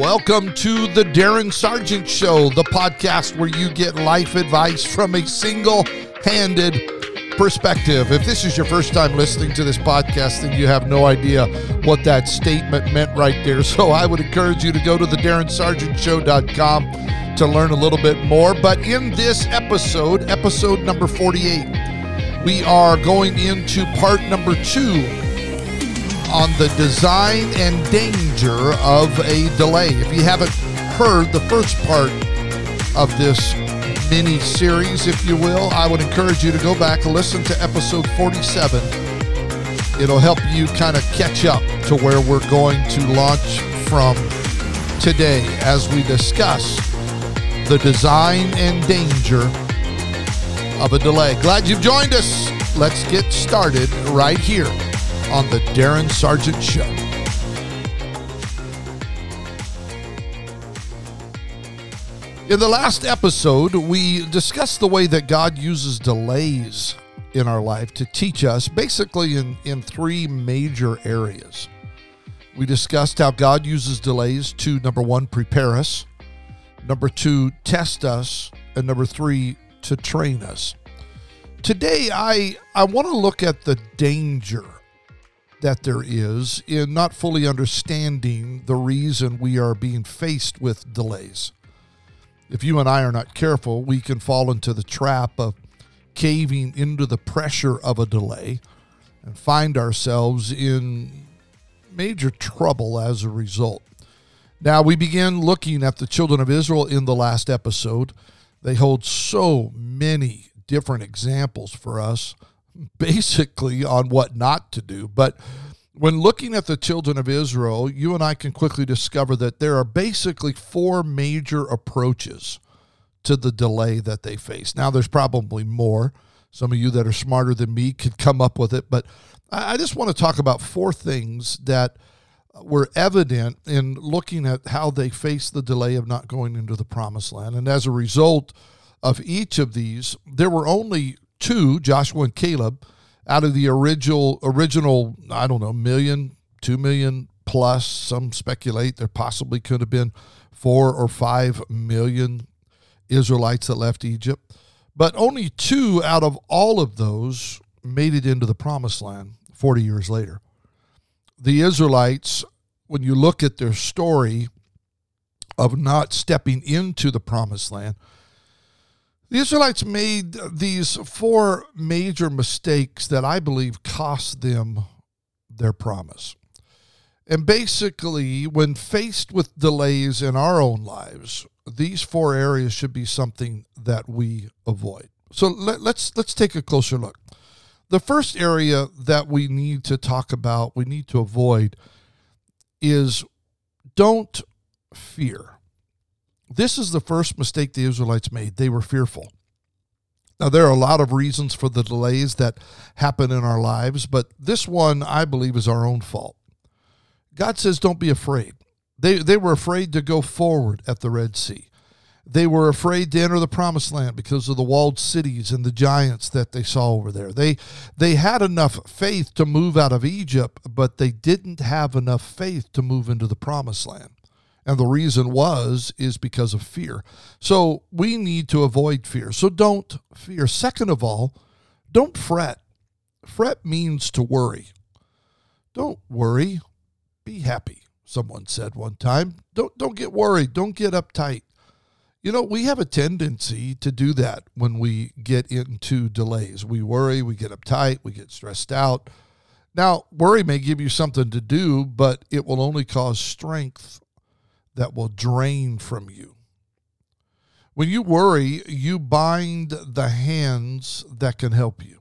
Welcome to the Darin Sargent Show, the podcast where you get life advice from a single handed perspective. If this is your first time listening to this podcast, then you have no idea what that statement meant right there. So I would encourage you to go to the DarinSargentShow.com to learn a little bit more. But in this episode, episode number 48, we are going into part number two on the design and danger of a delay. If you haven't heard the first part of this mini series, if you will, I would encourage you to go back and listen to episode 47. It'll help you kind of catch up to where we're going to launch from today as we discuss the design and danger of a delay. Glad you've joined us. Let's get started right here on the Darin Sargent Show. In the last episode, we discussed the way that God uses delays in our life to teach us, basically in, in three major areas. We discussed how God uses delays to, number one, prepare us, number two, test us, and number three, to train us. Today, I, I want to look at the danger that there is in not fully understanding the reason we are being faced with delays. If you and I are not careful, we can fall into the trap of caving into the pressure of a delay and find ourselves in major trouble as a result. Now, we began looking at the children of Israel in the last episode. They hold so many different examples for us basically on what not to do. But when looking at the children of Israel, you and I can quickly discover that there are basically four major approaches to the delay that they face. Now, there's probably more. Some of you that are smarter than me could come up with it, but I just want to talk about four things that were evident in looking at how they faced the delay of not going into the promised land. And as a result of each of these, there were only two, Joshua and Caleb, out of the original original, I don't know, million, two million plus. Some speculate there possibly could have been four or five million Israelites that left Egypt. But only two out of all of those made it into the promised land 40 years later. The Israelites, when you look at their story of not stepping into the promised land, the Israelites made these four major mistakes that I believe cost them their promise. And basically, when faced with delays in our own lives, these four areas should be something that we avoid. So let, let's, let's take a closer look. The first area that we need to talk about, we need to avoid, is don't fear. This is the first mistake the Israelites made. They were fearful. Now, there are a lot of reasons for the delays that happen in our lives, but this one, I believe, is our own fault. God says, don't be afraid. They, they were afraid to go forward at the Red Sea. They were afraid to enter the promised land because of the walled cities and the giants that they saw over there. They, they had enough faith to move out of Egypt, but they didn't have enough faith to move into the promised land. And the reason was is because of fear. So we need to avoid fear. So don't fear. Second of all, don't fret. Fret means to worry. Don't worry. Be happy. Someone said one time. Don't don't get worried. Don't get uptight. You know, we have a tendency to do that when we get into delays. We worry, we get uptight, we get stressed out. Now, worry may give you something to do, but it will only cause strength that will drain from you. When you worry, you bind the hands that can help you.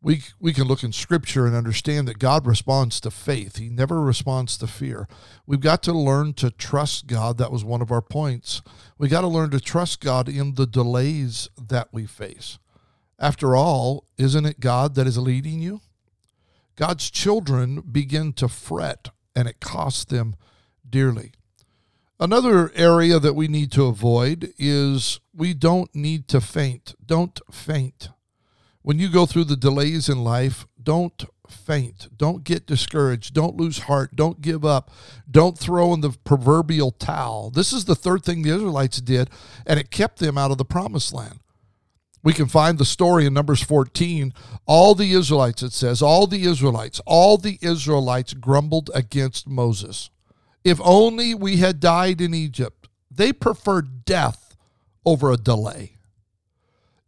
We, we can look in scripture and understand that God responds to faith. He never responds to fear. We've got to learn to trust God. That was one of our points. We got to learn to trust God in the delays that we face. After all, isn't it God that is leading you? God's children begin to fret and it costs them dearly. Another area that we need to avoid is we don't need to faint. Don't faint. When you go through the delays in life, don't faint. Don't get discouraged. Don't lose heart. Don't give up. Don't throw in the proverbial towel. This is the third thing the Israelites did, and it kept them out of the promised land. We can find the story in Numbers 14. All the Israelites, it says, all the Israelites, all the Israelites grumbled against Moses. If only we had died in Egypt. They preferred death over a delay.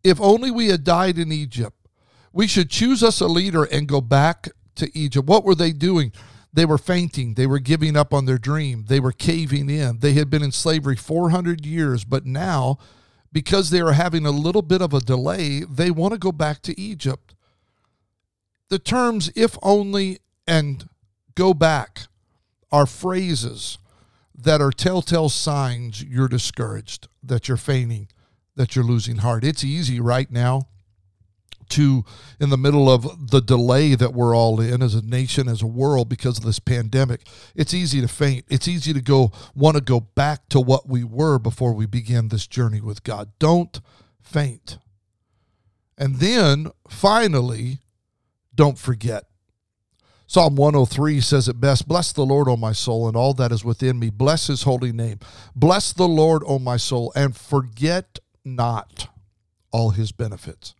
If only we had died in Egypt. We should choose us a leader and go back to Egypt. What were they doing? They were fainting. They were giving up on their dream. They were caving in. They had been in slavery 400 years, but now, because they are having a little bit of a delay, they want to go back to Egypt. The terms if only and go back are phrases that are telltale signs you're discouraged, that you're fainting, that you're losing heart. It's easy right now to in the middle of the delay that we're all in as a nation as a world because of this pandemic it's easy to faint. It's easy to go want to go back to what we were before we began this journey with god. Don't faint. And then finally don't forget Psalm 103 says it best Bless the Lord, O my soul, and all that is within me. Bless his holy name. Bless the Lord, O my soul, and forget not all his benefits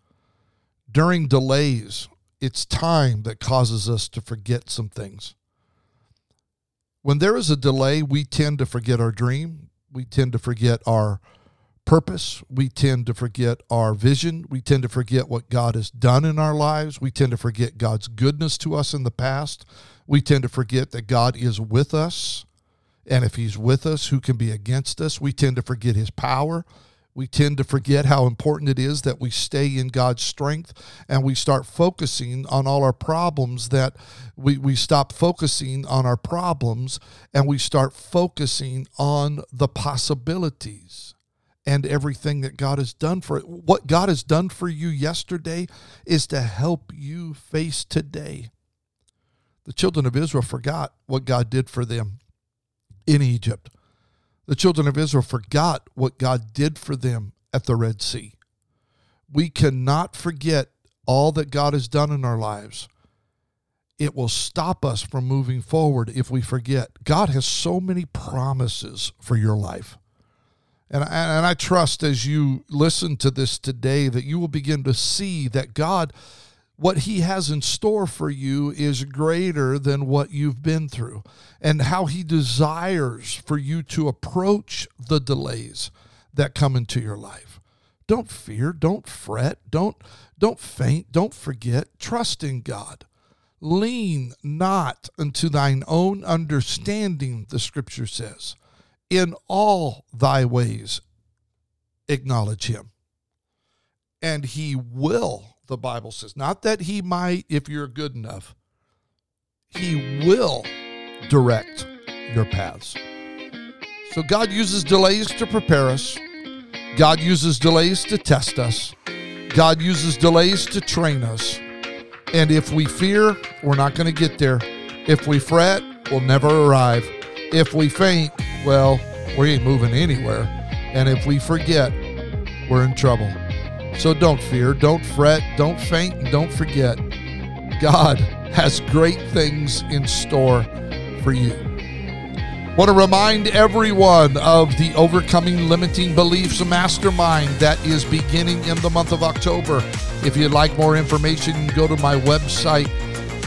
during delays, it's time that causes us to forget some things. When there is a delay, we tend to forget our dream. We tend to forget our purpose. We tend to forget our vision. We tend to forget what God has done in our lives. We tend to forget God's goodness to us in the past. We tend to forget that God is with us. And if He's with us, who can be against us? We tend to forget His power we tend to forget how important it is that we stay in God's strength and we start focusing on all our problems, that we, we stop focusing on our problems and we start focusing on the possibilities and everything that God has done for it. What God has done for you yesterday is to help you face today. The children of Israel forgot what God did for them in Egypt. The children of Israel forgot what God did for them at the Red Sea. We cannot forget all that God has done in our lives. It will stop us from moving forward if we forget. God has so many promises for your life. And, and I trust as you listen to this today that you will begin to see that God what he has in store for you is greater than what you've been through and how he desires for you to approach the delays that come into your life. Don't fear don't fret don't don't faint don't forget. Trust in god. Lean not unto thine own understanding the scripture says in all thy ways acknowledge him and he will the Bible says. Not that he might, if you're good enough, he will direct your paths. So God uses delays to prepare us. God uses delays to test us. God uses delays to train us. And if we fear, we're not going to get there. If we fret, we'll never arrive. If we faint, well, we ain't moving anywhere. And if we forget, we're in trouble. So don't fear, don't fret, don't faint, and don't forget God has great things in store for you. Want to remind everyone of the Overcoming Limiting Beliefs Mastermind that is beginning in the month of October. If you'd like more information, go to my website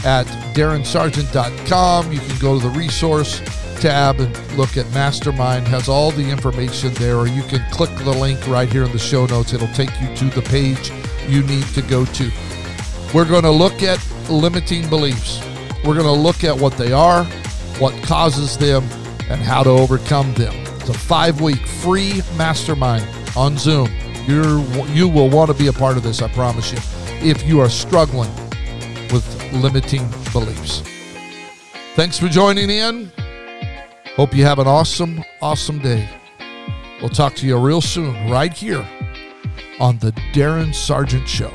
at darinsargent.com. You can go to the resource tab and look at Mastermind has all the information there, or you can click the link right here in the show notes. It'll take you to the page you need to go to. We're going to look at limiting beliefs. We're going to look at what they are, what causes them, and how to overcome them. It's a five week free mastermind on Zoom. You're, you will want to be a part of this, I promise you, if you are struggling with limiting beliefs. Thanks for joining in. Hope you have an awesome, awesome day. We'll talk to you real soon, right here on the Darin Sargent Show.